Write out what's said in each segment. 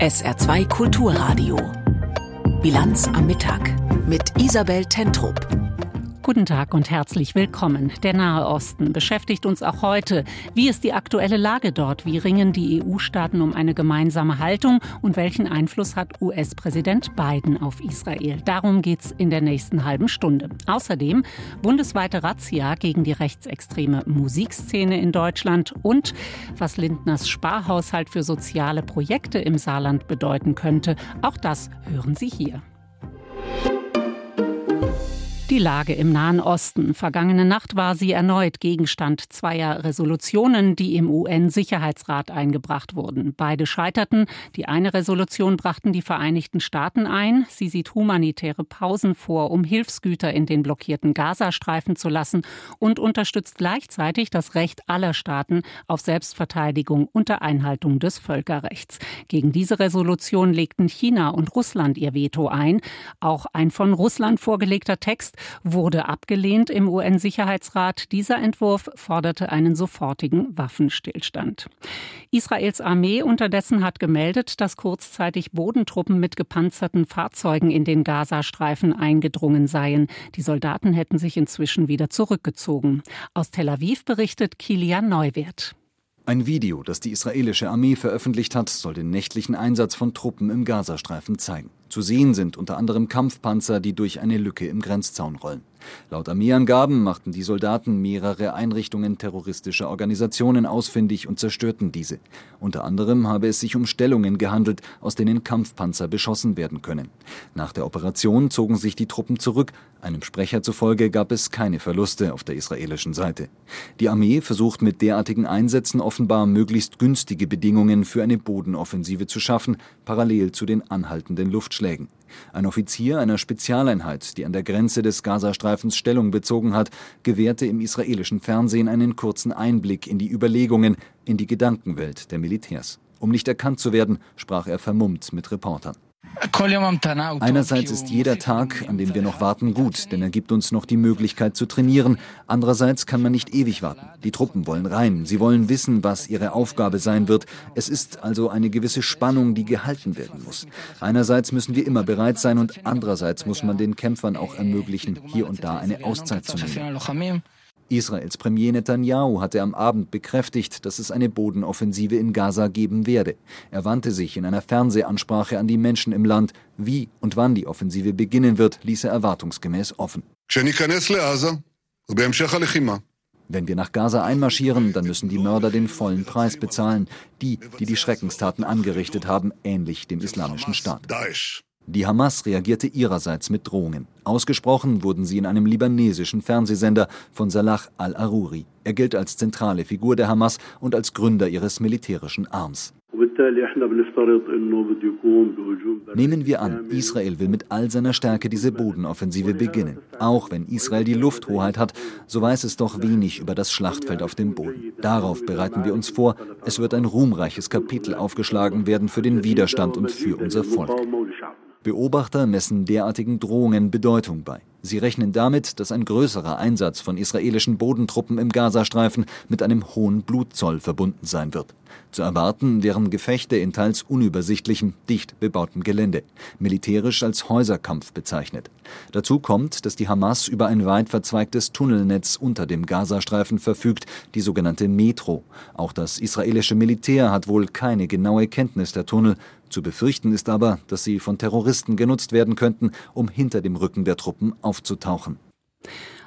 SR2 Kulturradio. Bilanz am Mittag mit Isabel Tentrup. Guten Tag und herzlich willkommen. Der Nahe Osten beschäftigt uns auch heute. Wie ist die aktuelle Lage dort? Wie ringen die EU-Staaten um eine gemeinsame Haltung? Und welchen Einfluss hat US-Präsident Biden auf Israel? Darum geht es in der nächsten halben Stunde. Außerdem bundesweite Razzia gegen die rechtsextreme Musikszene in Deutschland und was Lindners Sparhaushalt für soziale Projekte im Saarland bedeuten könnte. Auch das hören Sie hier. Die Lage im Nahen Osten. Vergangene Nacht war sie erneut Gegenstand zweier Resolutionen, die im UN-Sicherheitsrat eingebracht wurden. Beide scheiterten. Die eine Resolution brachten die Vereinigten Staaten ein. Sie sieht humanitäre Pausen vor, um Hilfsgüter in den blockierten Gazastreifen zu lassen und unterstützt gleichzeitig das Recht aller Staaten auf Selbstverteidigung unter Einhaltung des Völkerrechts. Gegen diese Resolution legten China und Russland ihr Veto ein. Auch ein von Russland vorgelegter Text wurde abgelehnt im UN-Sicherheitsrat. Dieser Entwurf forderte einen sofortigen Waffenstillstand. Israels Armee unterdessen hat gemeldet, dass kurzzeitig Bodentruppen mit gepanzerten Fahrzeugen in den Gazastreifen eingedrungen seien. Die Soldaten hätten sich inzwischen wieder zurückgezogen. Aus Tel Aviv berichtet Kilian Neuwert. Ein Video, das die israelische Armee veröffentlicht hat, soll den nächtlichen Einsatz von Truppen im Gazastreifen zeigen. Zu sehen sind unter anderem Kampfpanzer, die durch eine Lücke im Grenzzaun rollen. Laut Armeeangaben machten die Soldaten mehrere Einrichtungen terroristischer Organisationen ausfindig und zerstörten diese. Unter anderem habe es sich um Stellungen gehandelt, aus denen Kampfpanzer beschossen werden können. Nach der Operation zogen sich die Truppen zurück. Einem Sprecher zufolge gab es keine Verluste auf der israelischen Seite. Die Armee versucht mit derartigen Einsätzen offenbar möglichst günstige Bedingungen für eine Bodenoffensive zu schaffen, parallel zu den anhaltenden Luftschlägen. Ein Offizier einer Spezialeinheit, die an der Grenze des Gazastreifens Stellung bezogen hat, gewährte im israelischen Fernsehen einen kurzen Einblick in die Überlegungen, in die Gedankenwelt der Militärs. Um nicht erkannt zu werden, sprach er vermummt mit Reportern. Einerseits ist jeder Tag, an dem wir noch warten, gut, denn er gibt uns noch die Möglichkeit zu trainieren. Andererseits kann man nicht ewig warten. Die Truppen wollen rein. Sie wollen wissen, was ihre Aufgabe sein wird. Es ist also eine gewisse Spannung, die gehalten werden muss. Einerseits müssen wir immer bereit sein und andererseits muss man den Kämpfern auch ermöglichen, hier und da eine Auszeit zu nehmen. Israels Premier Netanyahu hatte am Abend bekräftigt, dass es eine Bodenoffensive in Gaza geben werde. Er wandte sich in einer Fernsehansprache an die Menschen im Land. Wie und wann die Offensive beginnen wird, ließ er erwartungsgemäß offen. Wenn wir nach Gaza einmarschieren, dann müssen die Mörder den vollen Preis bezahlen, die, die die Schreckenstaten angerichtet haben, ähnlich dem Islamischen Staat. Die Hamas reagierte ihrerseits mit Drohungen. Ausgesprochen wurden sie in einem libanesischen Fernsehsender von Salah al-Aruri. Er gilt als zentrale Figur der Hamas und als Gründer ihres militärischen Arms. Nehmen wir an, Israel will mit all seiner Stärke diese Bodenoffensive beginnen. Auch wenn Israel die Lufthoheit hat, so weiß es doch wenig über das Schlachtfeld auf dem Boden. Darauf bereiten wir uns vor. Es wird ein ruhmreiches Kapitel aufgeschlagen werden für den Widerstand und für unser Volk. Beobachter messen derartigen Drohungen Bedeutung bei. Sie rechnen damit, dass ein größerer Einsatz von israelischen Bodentruppen im Gazastreifen mit einem hohen Blutzoll verbunden sein wird. Zu erwarten wären Gefechte in teils unübersichtlichem, dicht bebautem Gelände, militärisch als Häuserkampf bezeichnet. Dazu kommt, dass die Hamas über ein weit verzweigtes Tunnelnetz unter dem Gazastreifen verfügt, die sogenannte Metro. Auch das israelische Militär hat wohl keine genaue Kenntnis der Tunnel, zu befürchten ist aber, dass sie von Terroristen genutzt werden könnten, um hinter dem Rücken der Truppen aufzutauchen.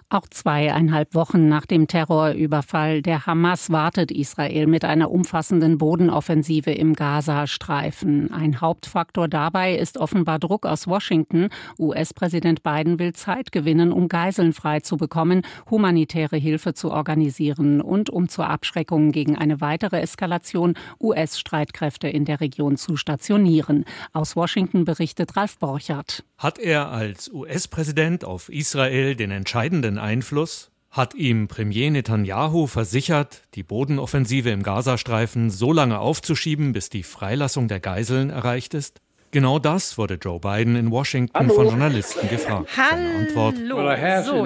Auch zweieinhalb Wochen nach dem Terrorüberfall der Hamas wartet Israel mit einer umfassenden Bodenoffensive im Gazastreifen. Ein Hauptfaktor dabei ist offenbar Druck aus Washington. US-Präsident Biden will Zeit gewinnen, um Geiseln frei zu bekommen, humanitäre Hilfe zu organisieren und um zur Abschreckung gegen eine weitere Eskalation US-Streitkräfte in der Region zu stationieren. Aus Washington berichtet Ralf Borchardt. Hat er als US-Präsident auf Israel den entscheidenden seinen Einfluss? Hat ihm Premier Netanyahu versichert, die Bodenoffensive im Gazastreifen so lange aufzuschieben, bis die Freilassung der Geiseln erreicht ist? Genau das wurde Joe Biden in Washington Hallo. von Journalisten gefragt. Hallo. Seine Antwort: So,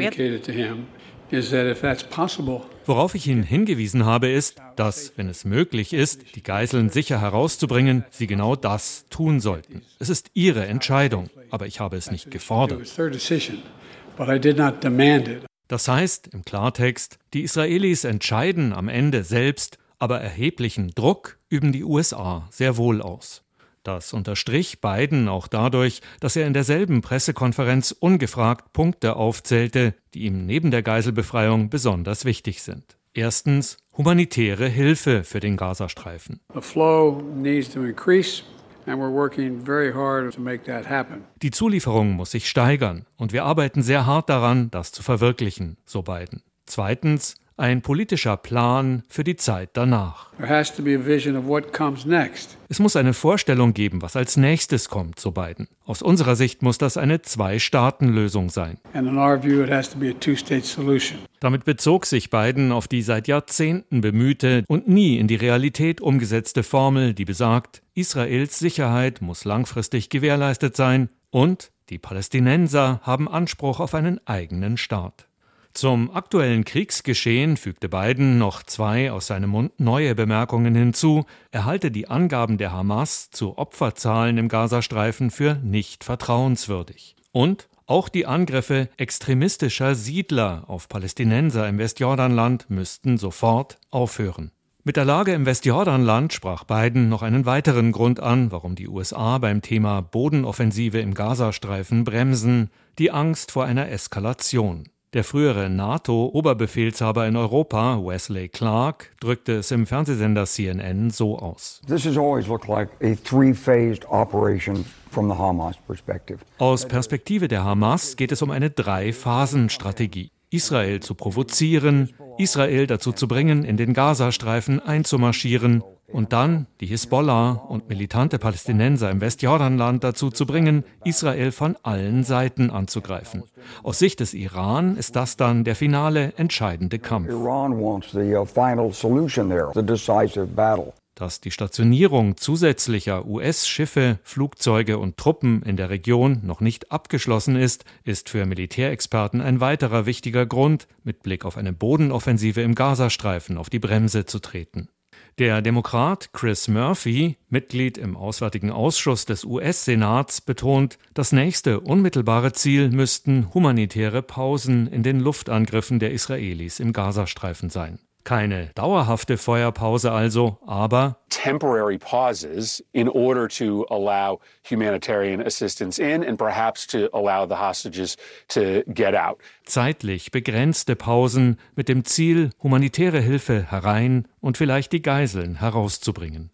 Worauf ich ihn hingewiesen habe, ist, dass, wenn es möglich ist, die Geiseln sicher herauszubringen, sie genau das tun sollten. Es ist ihre Entscheidung, aber ich habe es nicht gefordert. Das heißt im Klartext, die Israelis entscheiden am Ende selbst, aber erheblichen Druck üben die USA sehr wohl aus. Das unterstrich Biden auch dadurch, dass er in derselben Pressekonferenz ungefragt Punkte aufzählte, die ihm neben der Geiselbefreiung besonders wichtig sind. Erstens humanitäre Hilfe für den Gazastreifen. Die Zulieferung muss sich steigern und wir arbeiten sehr hart daran, das zu verwirklichen, so Biden. Zweitens ein politischer Plan für die Zeit danach. Es muss eine Vorstellung geben, was als nächstes kommt, so Biden. Aus unserer Sicht muss das eine Zwei-Staaten-Lösung sein. Damit bezog sich Biden auf die seit Jahrzehnten bemühte und nie in die Realität umgesetzte Formel, die besagt, Israels Sicherheit muss langfristig gewährleistet sein und die Palästinenser haben Anspruch auf einen eigenen Staat. Zum aktuellen Kriegsgeschehen fügte Biden noch zwei aus seinem Mund neue Bemerkungen hinzu. Er halte die Angaben der Hamas zu Opferzahlen im Gazastreifen für nicht vertrauenswürdig. Und auch die Angriffe extremistischer Siedler auf Palästinenser im Westjordanland müssten sofort aufhören. Mit der Lage im Westjordanland sprach Biden noch einen weiteren Grund an, warum die USA beim Thema Bodenoffensive im Gazastreifen bremsen, die Angst vor einer Eskalation. Der frühere NATO-Oberbefehlshaber in Europa, Wesley Clark, drückte es im Fernsehsender CNN so aus. Aus Perspektive der Hamas geht es um eine Drei-Phasen-Strategie. Israel zu provozieren, Israel dazu zu bringen, in den Gazastreifen einzumarschieren und dann die Hisbollah und militante Palästinenser im Westjordanland dazu zu bringen, Israel von allen Seiten anzugreifen. Aus Sicht des Iran ist das dann der finale entscheidende Kampf. Uh, dass die Stationierung zusätzlicher US-Schiffe, Flugzeuge und Truppen in der Region noch nicht abgeschlossen ist, ist für Militärexperten ein weiterer wichtiger Grund, mit Blick auf eine Bodenoffensive im Gazastreifen auf die Bremse zu treten. Der Demokrat Chris Murphy, Mitglied im Auswärtigen Ausschuss des US-Senats, betont, das nächste unmittelbare Ziel müssten humanitäre Pausen in den Luftangriffen der Israelis im Gazastreifen sein. Keine dauerhafte Feuerpause also, aber temporary pauses in order to allow humanitarian assistance in and perhaps to allow the hostages to get out. Zeitlich begrenzte Pausen mit dem Ziel, humanitäre Hilfe herein und vielleicht die Geiseln herauszubringen.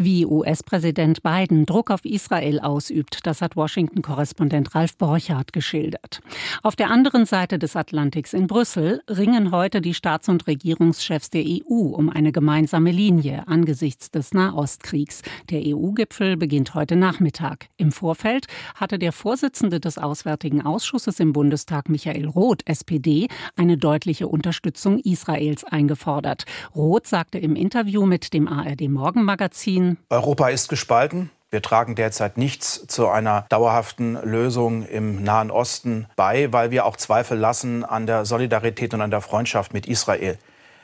Wie US-Präsident Biden Druck auf Israel ausübt, das hat Washington-Korrespondent Ralf Borchardt geschildert. Auf der anderen Seite des Atlantiks in Brüssel ringen heute die Staats- und Regierungschefs der EU um eine gemeinsame Linie angesichts des Nahostkriegs. Der EU-Gipfel beginnt heute Nachmittag. Im Vorfeld hatte der Vorsitzende des Auswärtigen Ausschusses im Bundestag, Michael Roth, SPD, eine deutliche Unterstützung Israels eingefordert. Roth sagte im Interview mit dem ARD Morgenmagazin, Europa ist gespalten. Wir tragen derzeit nichts zu einer dauerhaften Lösung im Nahen Osten bei, weil wir auch Zweifel lassen an der Solidarität und an der Freundschaft mit Israel.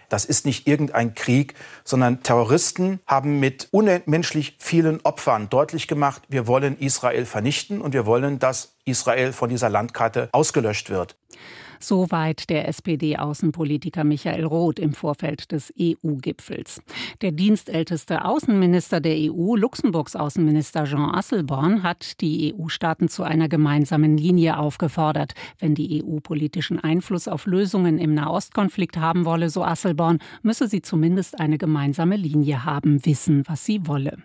Das ist nicht irgendein Krieg, sondern Terroristen haben mit unmenschlich vielen Opfern deutlich gemacht, wir wollen Israel vernichten und wir wollen, dass Israel von dieser Landkarte ausgelöscht wird. Soweit der SPD-Außenpolitiker Michael Roth im Vorfeld des EU-Gipfels. Der dienstälteste Außenminister der EU, Luxemburgs Außenminister Jean Asselborn, hat die EU-Staaten zu einer gemeinsamen Linie aufgefordert. Wenn die EU politischen Einfluss auf Lösungen im Nahostkonflikt haben wolle, so Asselborn, müsse sie zumindest eine gemeinsame Linie haben, wissen, was sie wolle.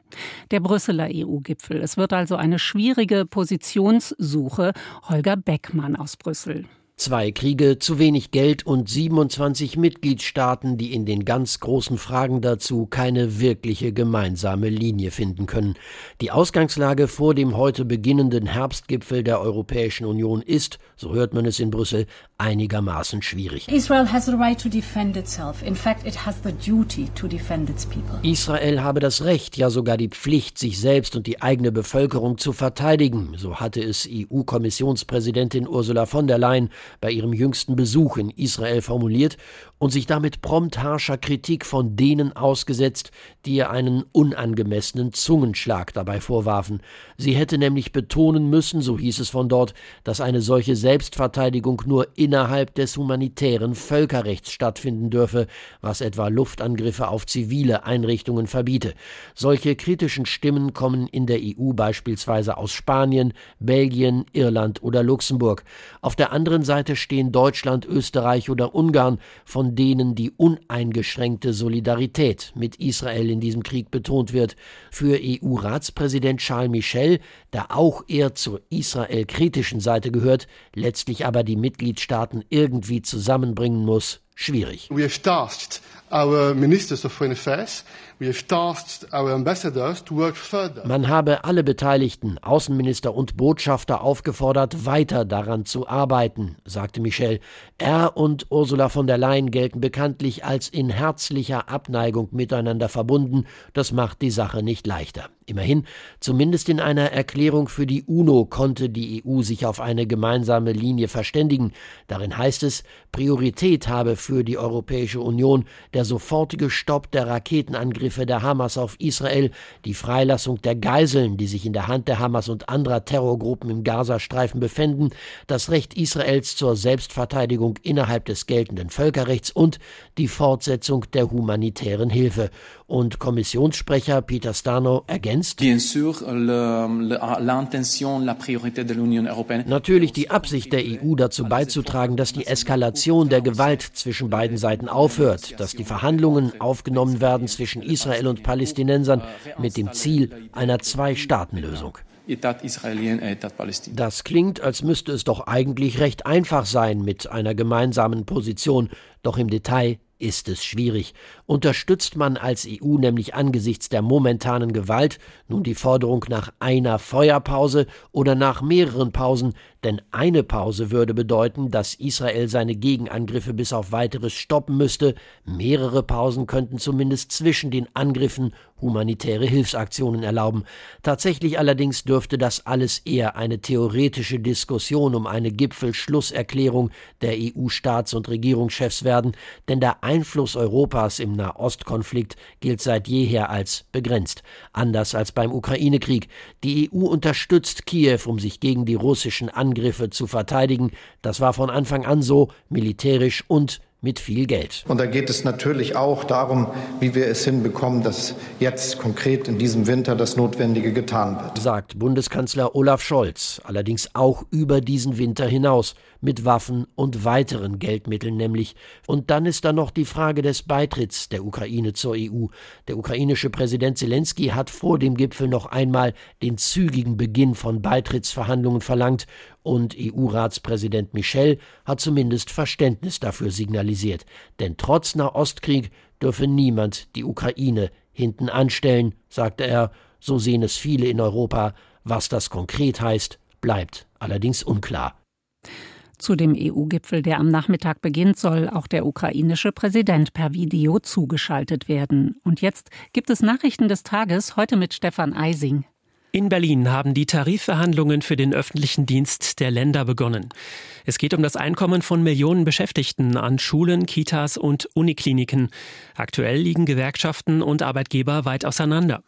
Der Brüsseler EU-Gipfel. Es wird also eine schwierige Positionssuche. Holger Beckmann aus Brüssel. Zwei Kriege, zu wenig Geld und 27 Mitgliedstaaten, die in den ganz großen Fragen dazu keine wirkliche gemeinsame Linie finden können. Die Ausgangslage vor dem heute beginnenden Herbstgipfel der Europäischen Union ist, so hört man es in Brüssel, einigermaßen schwierig. Israel has the right to defend itself. In fact, it has the duty to defend its people. Israel habe das Recht, ja sogar die Pflicht, sich selbst und die eigene Bevölkerung zu verteidigen, so hatte es EU-Kommissionspräsidentin Ursula von der Leyen bei ihrem jüngsten Besuch in Israel formuliert und sich damit prompt harscher Kritik von denen ausgesetzt, die ihr einen unangemessenen Zungenschlag dabei vorwarfen. Sie hätte nämlich betonen müssen, so hieß es von dort, dass eine solche Selbstverteidigung nur innerhalb des humanitären Völkerrechts stattfinden dürfe, was etwa Luftangriffe auf zivile Einrichtungen verbiete. Solche kritischen Stimmen kommen in der EU beispielsweise aus Spanien, Belgien, Irland oder Luxemburg. Auf der anderen Seite stehen Deutschland, Österreich oder Ungarn, von denen die uneingeschränkte Solidarität mit Israel in diesem Krieg betont wird. Für EU-Ratspräsident Charles Michel, der auch eher zur Israel-kritischen Seite gehört, letztlich aber die Mitgliedstaaten irgendwie zusammenbringen muss, schwierig. We have tasked our ministers of foreign affairs man habe alle Beteiligten, Außenminister und Botschafter aufgefordert, weiter daran zu arbeiten, sagte Michel. Er und Ursula von der Leyen gelten bekanntlich als in herzlicher Abneigung miteinander verbunden. Das macht die Sache nicht leichter. Immerhin, zumindest in einer Erklärung für die UNO konnte die EU sich auf eine gemeinsame Linie verständigen. Darin heißt es, Priorität habe für die Europäische Union der sofortige Stopp der Raketenangriffe der Hamas auf Israel, die Freilassung der Geiseln, die sich in der Hand der Hamas und anderer Terrorgruppen im Gazastreifen befänden, das Recht Israels zur Selbstverteidigung innerhalb des geltenden Völkerrechts und die Fortsetzung der humanitären Hilfe. Und Kommissionssprecher Peter Stano ergänzt Natürlich die Absicht der EU dazu beizutragen, dass die Eskalation der Gewalt zwischen beiden Seiten aufhört, dass die Verhandlungen aufgenommen werden zwischen Israel und Palästinensern mit dem Ziel einer Zwei-Staaten-Lösung. Das klingt, als müsste es doch eigentlich recht einfach sein mit einer gemeinsamen Position, doch im Detail ist es schwierig. Unterstützt man als EU nämlich angesichts der momentanen Gewalt nun die Forderung nach einer Feuerpause oder nach mehreren Pausen, denn eine Pause würde bedeuten, dass Israel seine Gegenangriffe bis auf weiteres stoppen müsste, mehrere Pausen könnten zumindest zwischen den Angriffen humanitäre Hilfsaktionen erlauben. Tatsächlich allerdings dürfte das alles eher eine theoretische Diskussion um eine Gipfelschlusserklärung der EU-Staats- und Regierungschefs werden, denn der Einfluss Europas im Nahostkonflikt gilt seit jeher als begrenzt. Anders als beim Ukraine-Krieg. Die EU unterstützt Kiew, um sich gegen die russischen Angriffe zu verteidigen. Das war von Anfang an so, militärisch und mit viel Geld. Und da geht es natürlich auch darum, wie wir es hinbekommen, dass jetzt konkret in diesem Winter das Notwendige getan wird. Sagt Bundeskanzler Olaf Scholz, allerdings auch über diesen Winter hinaus, mit Waffen und weiteren Geldmitteln nämlich. Und dann ist da noch die Frage des Beitritts der Ukraine zur EU. Der ukrainische Präsident Zelensky hat vor dem Gipfel noch einmal den zügigen Beginn von Beitrittsverhandlungen verlangt und EU-Ratspräsident Michel hat zumindest Verständnis dafür signalisiert. Denn trotz Nahostkrieg dürfe niemand die Ukraine hinten anstellen, sagte er. So sehen es viele in Europa. Was das konkret heißt, bleibt allerdings unklar. Zu dem EU-Gipfel, der am Nachmittag beginnt, soll auch der ukrainische Präsident per Video zugeschaltet werden. Und jetzt gibt es Nachrichten des Tages, heute mit Stefan Eising. In Berlin haben die Tarifverhandlungen für den öffentlichen Dienst der Länder begonnen. Es geht um das Einkommen von Millionen Beschäftigten an Schulen, Kitas und Unikliniken. Aktuell liegen Gewerkschaften und Arbeitgeber weit auseinander.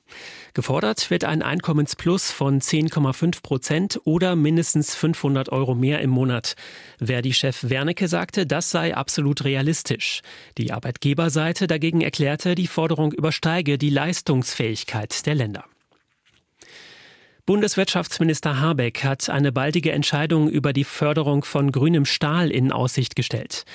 Gefordert wird ein Einkommensplus von 10,5 Prozent oder mindestens 500 Euro mehr im Monat. Verdi-Chef Wernicke sagte, das sei absolut realistisch. Die Arbeitgeberseite dagegen erklärte, die Forderung übersteige die Leistungsfähigkeit der Länder. Bundeswirtschaftsminister Habeck hat eine baldige Entscheidung über die Förderung von grünem Stahl in Aussicht gestellt.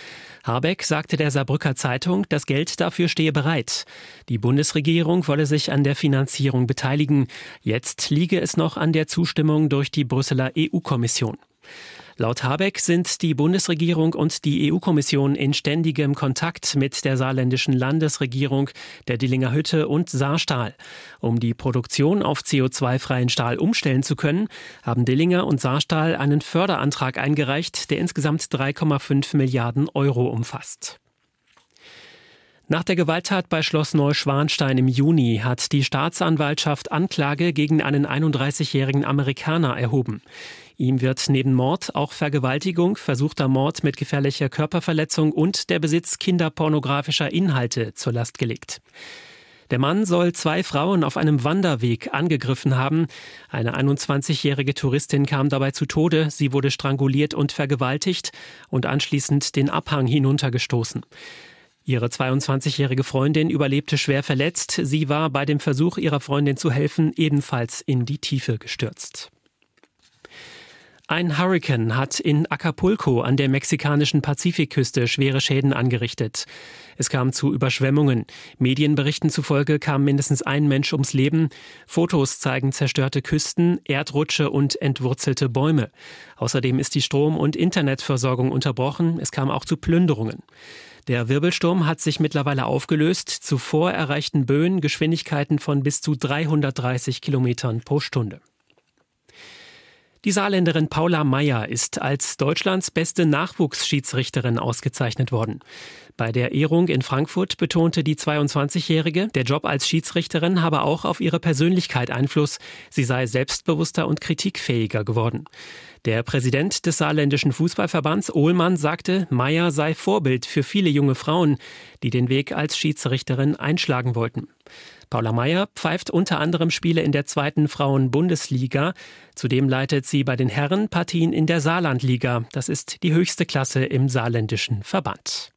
Habeck sagte der Saarbrücker Zeitung, das Geld dafür stehe bereit. Die Bundesregierung wolle sich an der Finanzierung beteiligen. Jetzt liege es noch an der Zustimmung durch die Brüsseler EU-Kommission. Laut Habeck sind die Bundesregierung und die EU-Kommission in ständigem Kontakt mit der saarländischen Landesregierung, der Dillinger Hütte und Saarstahl. Um die Produktion auf CO2-freien Stahl umstellen zu können, haben Dillinger und Saarstahl einen Förderantrag eingereicht, der insgesamt 3,5 Milliarden Euro umfasst. Nach der Gewalttat bei Schloss Neuschwanstein im Juni hat die Staatsanwaltschaft Anklage gegen einen 31-jährigen Amerikaner erhoben. Ihm wird neben Mord auch Vergewaltigung, versuchter Mord mit gefährlicher Körperverletzung und der Besitz kinderpornografischer Inhalte zur Last gelegt. Der Mann soll zwei Frauen auf einem Wanderweg angegriffen haben. Eine 21-jährige Touristin kam dabei zu Tode. Sie wurde stranguliert und vergewaltigt und anschließend den Abhang hinuntergestoßen. Ihre 22-jährige Freundin überlebte schwer verletzt. Sie war bei dem Versuch, ihrer Freundin zu helfen, ebenfalls in die Tiefe gestürzt. Ein Hurrikan hat in Acapulco an der mexikanischen Pazifikküste schwere Schäden angerichtet. Es kam zu Überschwemmungen. Medienberichten zufolge kam mindestens ein Mensch ums Leben. Fotos zeigen zerstörte Küsten, Erdrutsche und entwurzelte Bäume. Außerdem ist die Strom- und Internetversorgung unterbrochen. Es kam auch zu Plünderungen. Der Wirbelsturm hat sich mittlerweile aufgelöst. Zuvor erreichten Böen Geschwindigkeiten von bis zu 330 Kilometern pro Stunde. Die Saarländerin Paula Meyer ist als Deutschlands beste Nachwuchsschiedsrichterin ausgezeichnet worden. Bei der Ehrung in Frankfurt betonte die 22-Jährige, der Job als Schiedsrichterin habe auch auf ihre Persönlichkeit Einfluss. Sie sei selbstbewusster und kritikfähiger geworden. Der Präsident des saarländischen Fußballverbands Ohlmann sagte, Meyer sei Vorbild für viele junge Frauen, die den Weg als Schiedsrichterin einschlagen wollten. Paula Meyer pfeift unter anderem Spiele in der zweiten Frauen-Bundesliga. Zudem leitet sie bei den Herren Partien in der Saarlandliga. Das ist die höchste Klasse im saarländischen Verband.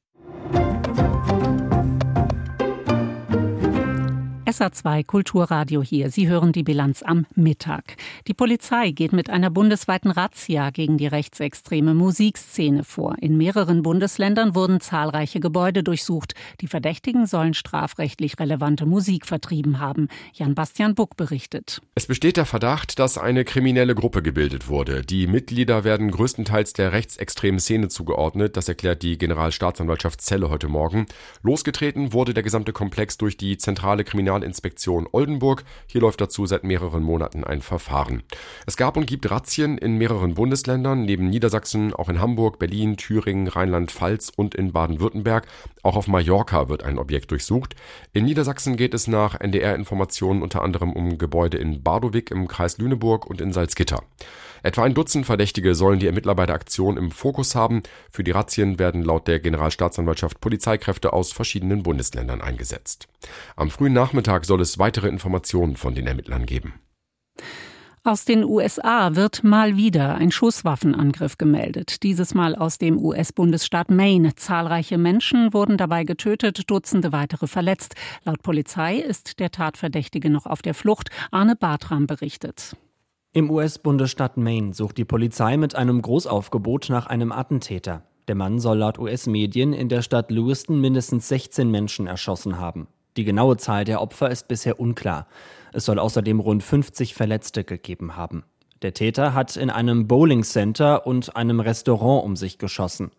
SA2 Kulturradio hier. Sie hören die Bilanz am Mittag. Die Polizei geht mit einer bundesweiten Razzia gegen die rechtsextreme Musikszene vor. In mehreren Bundesländern wurden zahlreiche Gebäude durchsucht. Die Verdächtigen sollen strafrechtlich relevante Musik vertrieben haben. Jan-Bastian Buck berichtet. Es besteht der Verdacht, dass eine kriminelle Gruppe gebildet wurde. Die Mitglieder werden größtenteils der rechtsextremen Szene zugeordnet. Das erklärt die Generalstaatsanwaltschaft Celle heute Morgen. Losgetreten wurde der gesamte Komplex durch die zentrale Kriminal Kriminalinspektion Oldenburg. Hier läuft dazu seit mehreren Monaten ein Verfahren. Es gab und gibt Razzien in mehreren Bundesländern, neben Niedersachsen auch in Hamburg, Berlin, Thüringen, Rheinland-Pfalz und in Baden-Württemberg. Auch auf Mallorca wird ein Objekt durchsucht. In Niedersachsen geht es nach NDR-Informationen unter anderem um Gebäude in Bardowik im Kreis Lüneburg und in Salzgitter. Etwa ein Dutzend Verdächtige sollen die Ermittler bei der Aktion im Fokus haben. Für die Razzien werden laut der Generalstaatsanwaltschaft Polizeikräfte aus verschiedenen Bundesländern eingesetzt. Am frühen Nachmittag soll es weitere Informationen von den Ermittlern geben. Aus den USA wird mal wieder ein Schusswaffenangriff gemeldet. Dieses Mal aus dem US-Bundesstaat Maine. Zahlreiche Menschen wurden dabei getötet, Dutzende weitere verletzt. Laut Polizei ist der Tatverdächtige noch auf der Flucht. Arne Bartram berichtet. Im US-Bundesstaat Maine sucht die Polizei mit einem Großaufgebot nach einem Attentäter. Der Mann soll laut US-Medien in der Stadt Lewiston mindestens 16 Menschen erschossen haben. Die genaue Zahl der Opfer ist bisher unklar. Es soll außerdem rund 50 Verletzte gegeben haben. Der Täter hat in einem Bowling Center und einem Restaurant um sich geschossen.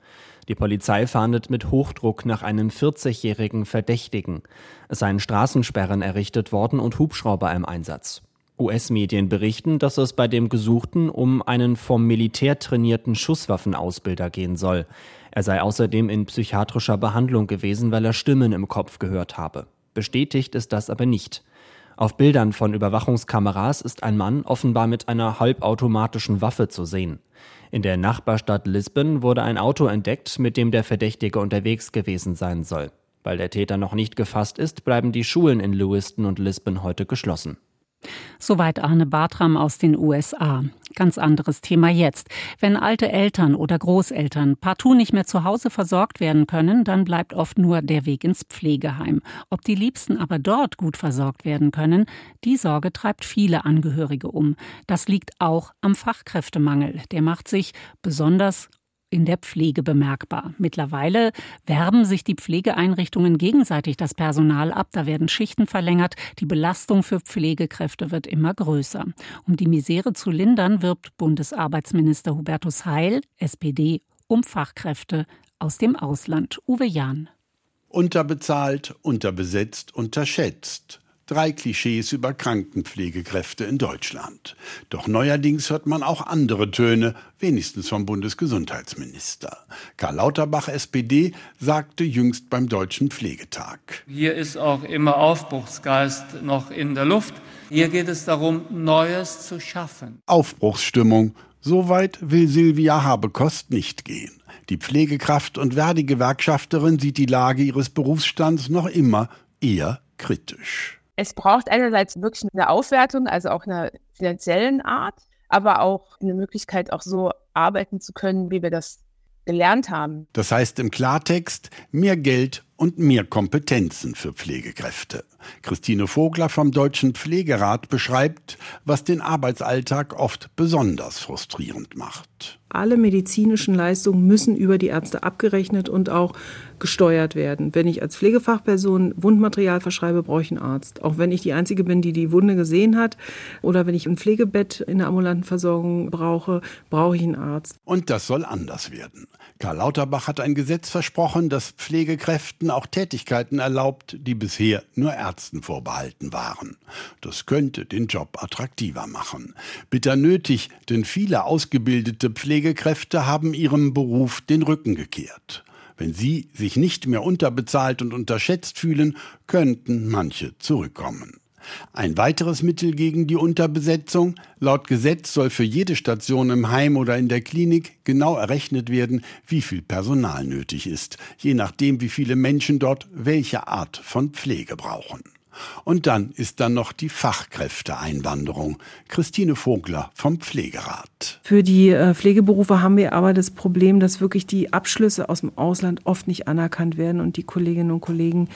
Die Polizei fahndet mit Hochdruck nach einem 40-jährigen Verdächtigen. Es seien Straßensperren errichtet worden und Hubschrauber im Einsatz. US-Medien berichten, dass es bei dem Gesuchten um einen vom Militär trainierten Schusswaffenausbilder gehen soll. Er sei außerdem in psychiatrischer Behandlung gewesen, weil er Stimmen im Kopf gehört habe. Bestätigt ist das aber nicht. Auf Bildern von Überwachungskameras ist ein Mann offenbar mit einer halbautomatischen Waffe zu sehen. In der Nachbarstadt Lisbon wurde ein Auto entdeckt, mit dem der Verdächtige unterwegs gewesen sein soll. Weil der Täter noch nicht gefasst ist, bleiben die Schulen in Lewiston und Lisbon heute geschlossen. Soweit Arne Bartram aus den USA. Ganz anderes Thema jetzt. Wenn alte Eltern oder Großeltern partout nicht mehr zu Hause versorgt werden können, dann bleibt oft nur der Weg ins Pflegeheim. Ob die Liebsten aber dort gut versorgt werden können, die Sorge treibt viele Angehörige um. Das liegt auch am Fachkräftemangel. Der macht sich besonders in der Pflege bemerkbar. Mittlerweile werben sich die Pflegeeinrichtungen gegenseitig das Personal ab, da werden Schichten verlängert, die Belastung für Pflegekräfte wird immer größer. Um die Misere zu lindern, wirbt Bundesarbeitsminister Hubertus Heil, SPD, um Fachkräfte aus dem Ausland. Uwe Jahn. Unterbezahlt, unterbesetzt, unterschätzt. Drei Klischees über Krankenpflegekräfte in Deutschland. Doch neuerdings hört man auch andere Töne, wenigstens vom Bundesgesundheitsminister. Karl Lauterbach, SPD, sagte jüngst beim Deutschen Pflegetag. Hier ist auch immer Aufbruchsgeist noch in der Luft. Hier geht es darum, Neues zu schaffen. Aufbruchsstimmung So weit will Silvia Habekost nicht gehen. Die Pflegekraft und Verdi-Gewerkschafterin sieht die Lage ihres Berufsstands noch immer eher kritisch. Es braucht einerseits wirklich eine Aufwertung, also auch einer finanziellen Art, aber auch eine Möglichkeit, auch so arbeiten zu können, wie wir das gelernt haben. Das heißt im Klartext mehr Geld und mehr Kompetenzen für Pflegekräfte. Christine Vogler vom Deutschen Pflegerat beschreibt, was den Arbeitsalltag oft besonders frustrierend macht. Alle medizinischen Leistungen müssen über die Ärzte abgerechnet und auch gesteuert werden. Wenn ich als Pflegefachperson Wundmaterial verschreibe, brauche ich einen Arzt. Auch wenn ich die Einzige bin, die die Wunde gesehen hat. Oder wenn ich ein Pflegebett in der ambulanten Versorgung brauche, brauche ich einen Arzt. Und das soll anders werden. Karl Lauterbach hat ein Gesetz versprochen, das Pflegekräften auch Tätigkeiten erlaubt, die bisher nur Ärzten vorbehalten waren. Das könnte den Job attraktiver machen. Bitter nötig, denn viele ausgebildete Pflegekräfte haben ihrem Beruf den Rücken gekehrt. Wenn sie sich nicht mehr unterbezahlt und unterschätzt fühlen, könnten manche zurückkommen. Ein weiteres Mittel gegen die Unterbesetzung. Laut Gesetz soll für jede Station im Heim oder in der Klinik genau errechnet werden, wie viel Personal nötig ist, je nachdem, wie viele Menschen dort welche Art von Pflege brauchen. Und dann ist dann noch die Fachkräfteeinwanderung. Christine Vogler vom Pflegerat. Für die äh, Pflegeberufe haben wir aber das Problem, dass wirklich die Abschlüsse aus dem Ausland oft nicht anerkannt werden und die Kolleginnen und Kollegen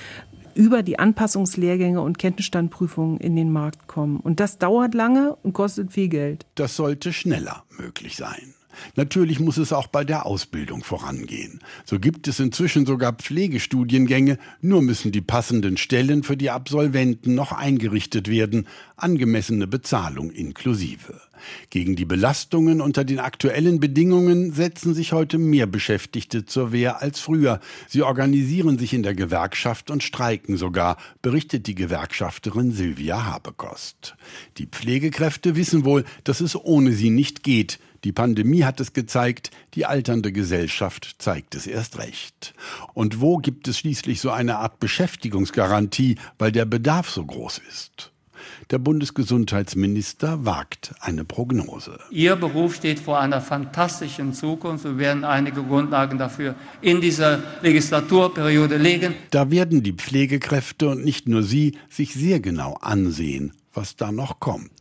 über die Anpassungslehrgänge und Kenntnisstandprüfungen in den Markt kommen. Und das dauert lange und kostet viel Geld. Das sollte schneller möglich sein. Natürlich muss es auch bei der Ausbildung vorangehen. So gibt es inzwischen sogar Pflegestudiengänge, nur müssen die passenden Stellen für die Absolventen noch eingerichtet werden, angemessene Bezahlung inklusive. Gegen die Belastungen unter den aktuellen Bedingungen setzen sich heute mehr Beschäftigte zur Wehr als früher. Sie organisieren sich in der Gewerkschaft und streiken sogar, berichtet die Gewerkschafterin Silvia Habekost. Die Pflegekräfte wissen wohl, dass es ohne sie nicht geht. Die Pandemie hat es gezeigt, die alternde Gesellschaft zeigt es erst recht. Und wo gibt es schließlich so eine Art Beschäftigungsgarantie, weil der Bedarf so groß ist? Der Bundesgesundheitsminister wagt eine Prognose. Ihr Beruf steht vor einer fantastischen Zukunft. Wir werden einige Grundlagen dafür in dieser Legislaturperiode legen. Da werden die Pflegekräfte und nicht nur sie sich sehr genau ansehen, was da noch kommt.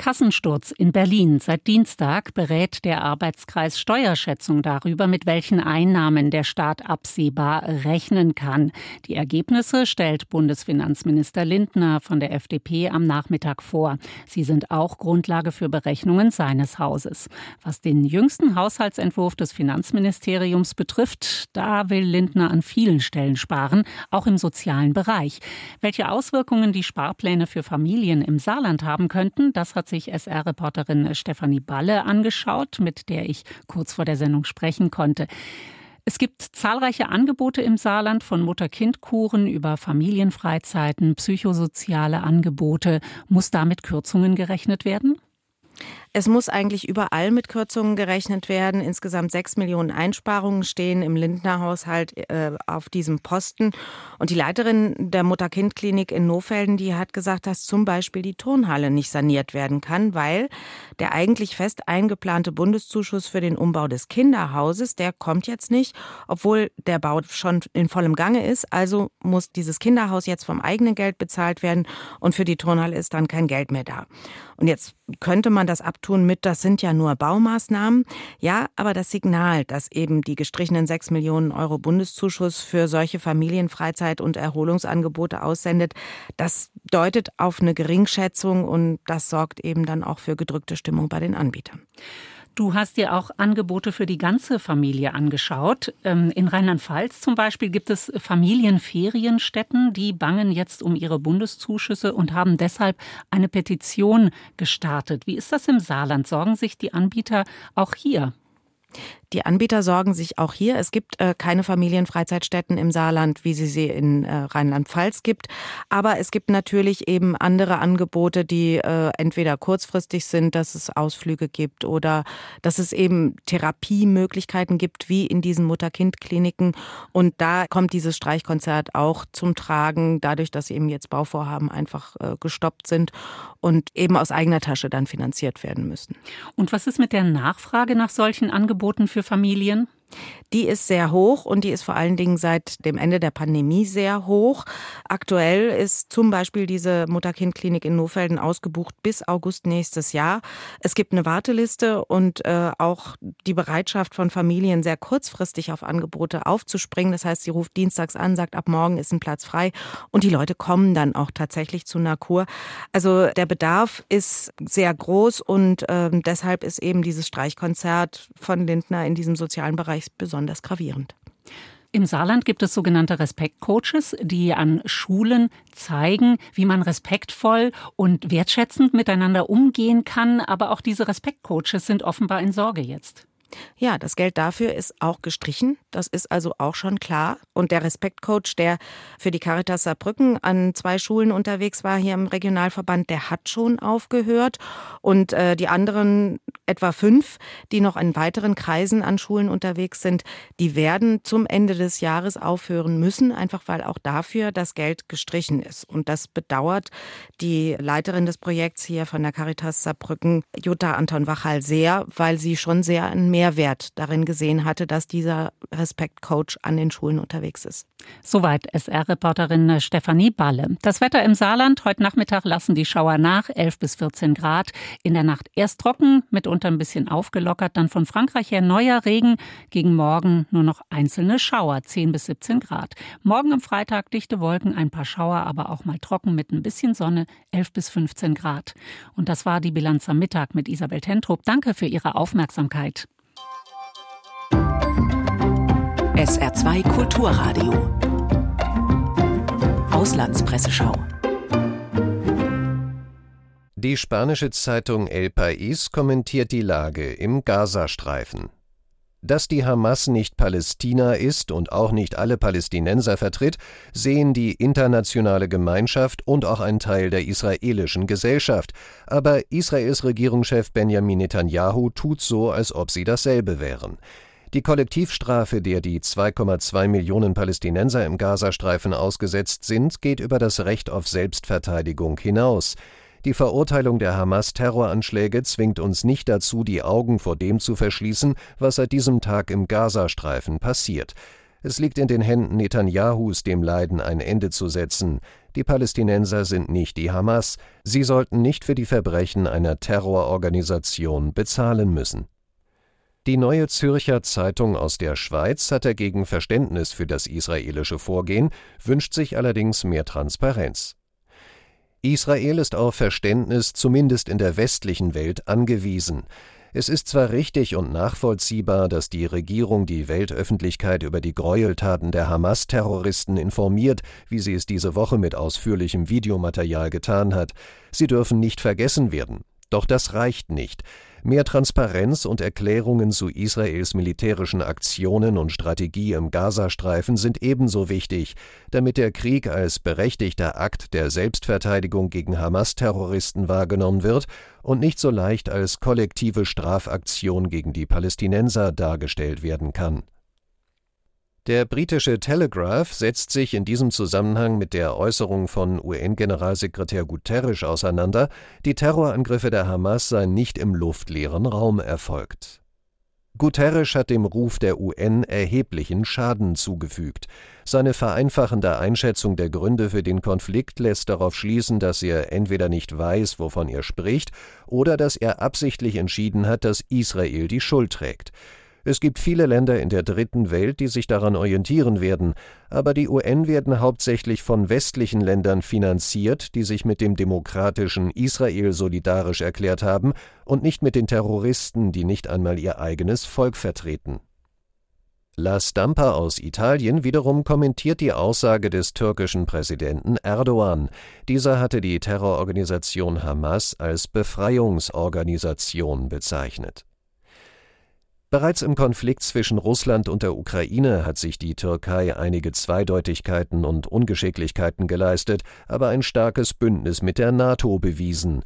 Kassensturz in Berlin. Seit Dienstag berät der Arbeitskreis Steuerschätzung darüber, mit welchen Einnahmen der Staat absehbar rechnen kann. Die Ergebnisse stellt Bundesfinanzminister Lindner von der FDP am Nachmittag vor. Sie sind auch Grundlage für Berechnungen seines Hauses. Was den jüngsten Haushaltsentwurf des Finanzministeriums betrifft, da will Lindner an vielen Stellen sparen, auch im sozialen Bereich. Welche Auswirkungen die Sparpläne für Familien im Saarland haben könnten, das hat sich SR-Reporterin Stefanie Balle angeschaut, mit der ich kurz vor der Sendung sprechen konnte. Es gibt zahlreiche Angebote im Saarland von Mutter-Kind-Kuren über Familienfreizeiten, psychosoziale Angebote. Muss damit Kürzungen gerechnet werden? Es muss eigentlich überall mit Kürzungen gerechnet werden. Insgesamt sechs Millionen Einsparungen stehen im Lindner Haushalt äh, auf diesem Posten. Und die Leiterin der Mutter-Kind-Klinik in Nofelden, die hat gesagt, dass zum Beispiel die Turnhalle nicht saniert werden kann, weil der eigentlich fest eingeplante Bundeszuschuss für den Umbau des Kinderhauses, der kommt jetzt nicht, obwohl der Bau schon in vollem Gange ist. Also muss dieses Kinderhaus jetzt vom eigenen Geld bezahlt werden und für die Turnhalle ist dann kein Geld mehr da. Und jetzt könnte man das abtun mit, das sind ja nur Baumaßnahmen. Ja, aber das Signal, dass eben die gestrichenen sechs Millionen Euro Bundeszuschuss für solche Familienfreizeit- und Erholungsangebote aussendet, das deutet auf eine Geringschätzung und das sorgt eben dann auch für gedrückte Stimmung bei den Anbietern. Du hast dir auch Angebote für die ganze Familie angeschaut. Ähm, in Rheinland-Pfalz zum Beispiel gibt es Familienferienstätten, die bangen jetzt um ihre Bundeszuschüsse und haben deshalb eine Petition gestartet. Wie ist das im Saarland? Sorgen sich die Anbieter auch hier? Die Anbieter sorgen sich auch hier. Es gibt äh, keine Familienfreizeitstätten im Saarland, wie sie sie in äh, Rheinland-Pfalz gibt. Aber es gibt natürlich eben andere Angebote, die äh, entweder kurzfristig sind, dass es Ausflüge gibt oder dass es eben Therapiemöglichkeiten gibt, wie in diesen Mutter-Kind-Kliniken. Und da kommt dieses Streichkonzert auch zum Tragen, dadurch, dass eben jetzt Bauvorhaben einfach äh, gestoppt sind und eben aus eigener Tasche dann finanziert werden müssen. Und was ist mit der Nachfrage nach solchen Angeboten für Familien? Die ist sehr hoch und die ist vor allen Dingen seit dem Ende der Pandemie sehr hoch. Aktuell ist zum Beispiel diese Mutter-Kind-Klinik in Nofelden ausgebucht bis August nächstes Jahr. Es gibt eine Warteliste und äh, auch die Bereitschaft von Familien, sehr kurzfristig auf Angebote aufzuspringen. Das heißt, sie ruft dienstags an, sagt, ab morgen ist ein Platz frei und die Leute kommen dann auch tatsächlich zu einer Kur. Also der Bedarf ist sehr groß und äh, deshalb ist eben dieses Streichkonzert von Lindner in diesem sozialen Bereich besonders gravierend. Im Saarland gibt es sogenannte Respektcoaches, die an Schulen zeigen, wie man respektvoll und wertschätzend miteinander umgehen kann. Aber auch diese Respektcoaches sind offenbar in Sorge jetzt. Ja, das Geld dafür ist auch gestrichen. Das ist also auch schon klar. Und der Respektcoach, der für die Caritas Saarbrücken an zwei Schulen unterwegs war hier im Regionalverband, der hat schon aufgehört. Und äh, die anderen etwa fünf, die noch in weiteren Kreisen an Schulen unterwegs sind, die werden zum Ende des Jahres aufhören müssen, einfach weil auch dafür das Geld gestrichen ist. Und das bedauert die Leiterin des Projekts hier von der Caritas Saarbrücken, Jutta Anton Wachal, sehr, weil sie schon sehr einen Mehrwert darin gesehen hatte, dass dieser Respektcoach an den Schulen unterwegs ist. Soweit SR-Reporterin Stefanie Balle. Das Wetter im Saarland. Heute Nachmittag lassen die Schauer nach, 11 bis 14 Grad. In der Nacht erst trocken, mitunter ein bisschen aufgelockert. Dann von Frankreich her neuer Regen. Gegen morgen nur noch einzelne Schauer, 10 bis 17 Grad. Morgen am Freitag dichte Wolken, ein paar Schauer, aber auch mal trocken mit ein bisschen Sonne, 11 bis 15 Grad. Und das war die Bilanz am Mittag mit Isabel Tentrup. Danke für Ihre Aufmerksamkeit. SR2 Kulturradio. Auslandspresseschau. Die spanische Zeitung El País kommentiert die Lage im Gazastreifen. Dass die Hamas nicht Palästina ist und auch nicht alle Palästinenser vertritt, sehen die internationale Gemeinschaft und auch ein Teil der israelischen Gesellschaft. Aber Israels Regierungschef Benjamin Netanyahu tut so, als ob sie dasselbe wären. Die Kollektivstrafe, der die 2,2 Millionen Palästinenser im Gazastreifen ausgesetzt sind, geht über das Recht auf Selbstverteidigung hinaus. Die Verurteilung der Hamas-Terroranschläge zwingt uns nicht dazu, die Augen vor dem zu verschließen, was seit diesem Tag im Gazastreifen passiert. Es liegt in den Händen Netanyahus, dem Leiden ein Ende zu setzen. Die Palästinenser sind nicht die Hamas. Sie sollten nicht für die Verbrechen einer Terrororganisation bezahlen müssen. Die Neue Zürcher Zeitung aus der Schweiz hat dagegen Verständnis für das israelische Vorgehen, wünscht sich allerdings mehr Transparenz. Israel ist auf Verständnis zumindest in der westlichen Welt angewiesen. Es ist zwar richtig und nachvollziehbar, dass die Regierung die Weltöffentlichkeit über die Gräueltaten der Hamas-Terroristen informiert, wie sie es diese Woche mit ausführlichem Videomaterial getan hat. Sie dürfen nicht vergessen werden. Doch das reicht nicht. Mehr Transparenz und Erklärungen zu Israels militärischen Aktionen und Strategie im Gazastreifen sind ebenso wichtig, damit der Krieg als berechtigter Akt der Selbstverteidigung gegen Hamas-Terroristen wahrgenommen wird und nicht so leicht als kollektive Strafaktion gegen die Palästinenser dargestellt werden kann. Der britische Telegraph setzt sich in diesem Zusammenhang mit der Äußerung von UN-Generalsekretär Guterres auseinander, die Terrorangriffe der Hamas seien nicht im luftleeren Raum erfolgt. Guterres hat dem Ruf der UN erheblichen Schaden zugefügt. Seine vereinfachende Einschätzung der Gründe für den Konflikt lässt darauf schließen, dass er entweder nicht weiß, wovon er spricht, oder dass er absichtlich entschieden hat, dass Israel die Schuld trägt. Es gibt viele Länder in der dritten Welt, die sich daran orientieren werden, aber die UN werden hauptsächlich von westlichen Ländern finanziert, die sich mit dem demokratischen Israel solidarisch erklärt haben und nicht mit den Terroristen, die nicht einmal ihr eigenes Volk vertreten. La Stampa aus Italien wiederum kommentiert die Aussage des türkischen Präsidenten Erdogan. Dieser hatte die Terrororganisation 'Hamas' als Befreiungsorganisation bezeichnet. Bereits im Konflikt zwischen Russland und der Ukraine hat sich die Türkei einige Zweideutigkeiten und Ungeschicklichkeiten geleistet, aber ein starkes Bündnis mit der NATO bewiesen.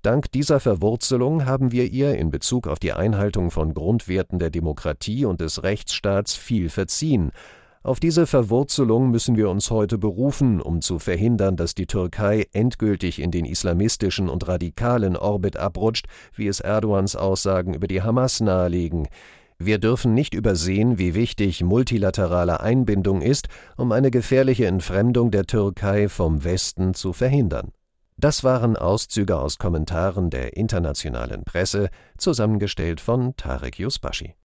Dank dieser Verwurzelung haben wir ihr in Bezug auf die Einhaltung von Grundwerten der Demokratie und des Rechtsstaats viel verziehen. Auf diese Verwurzelung müssen wir uns heute berufen, um zu verhindern, dass die Türkei endgültig in den islamistischen und radikalen Orbit abrutscht, wie es Erdogans Aussagen über die Hamas nahelegen. Wir dürfen nicht übersehen, wie wichtig multilaterale Einbindung ist, um eine gefährliche Entfremdung der Türkei vom Westen zu verhindern. Das waren Auszüge aus Kommentaren der internationalen Presse, zusammengestellt von Tarek Yusbashi.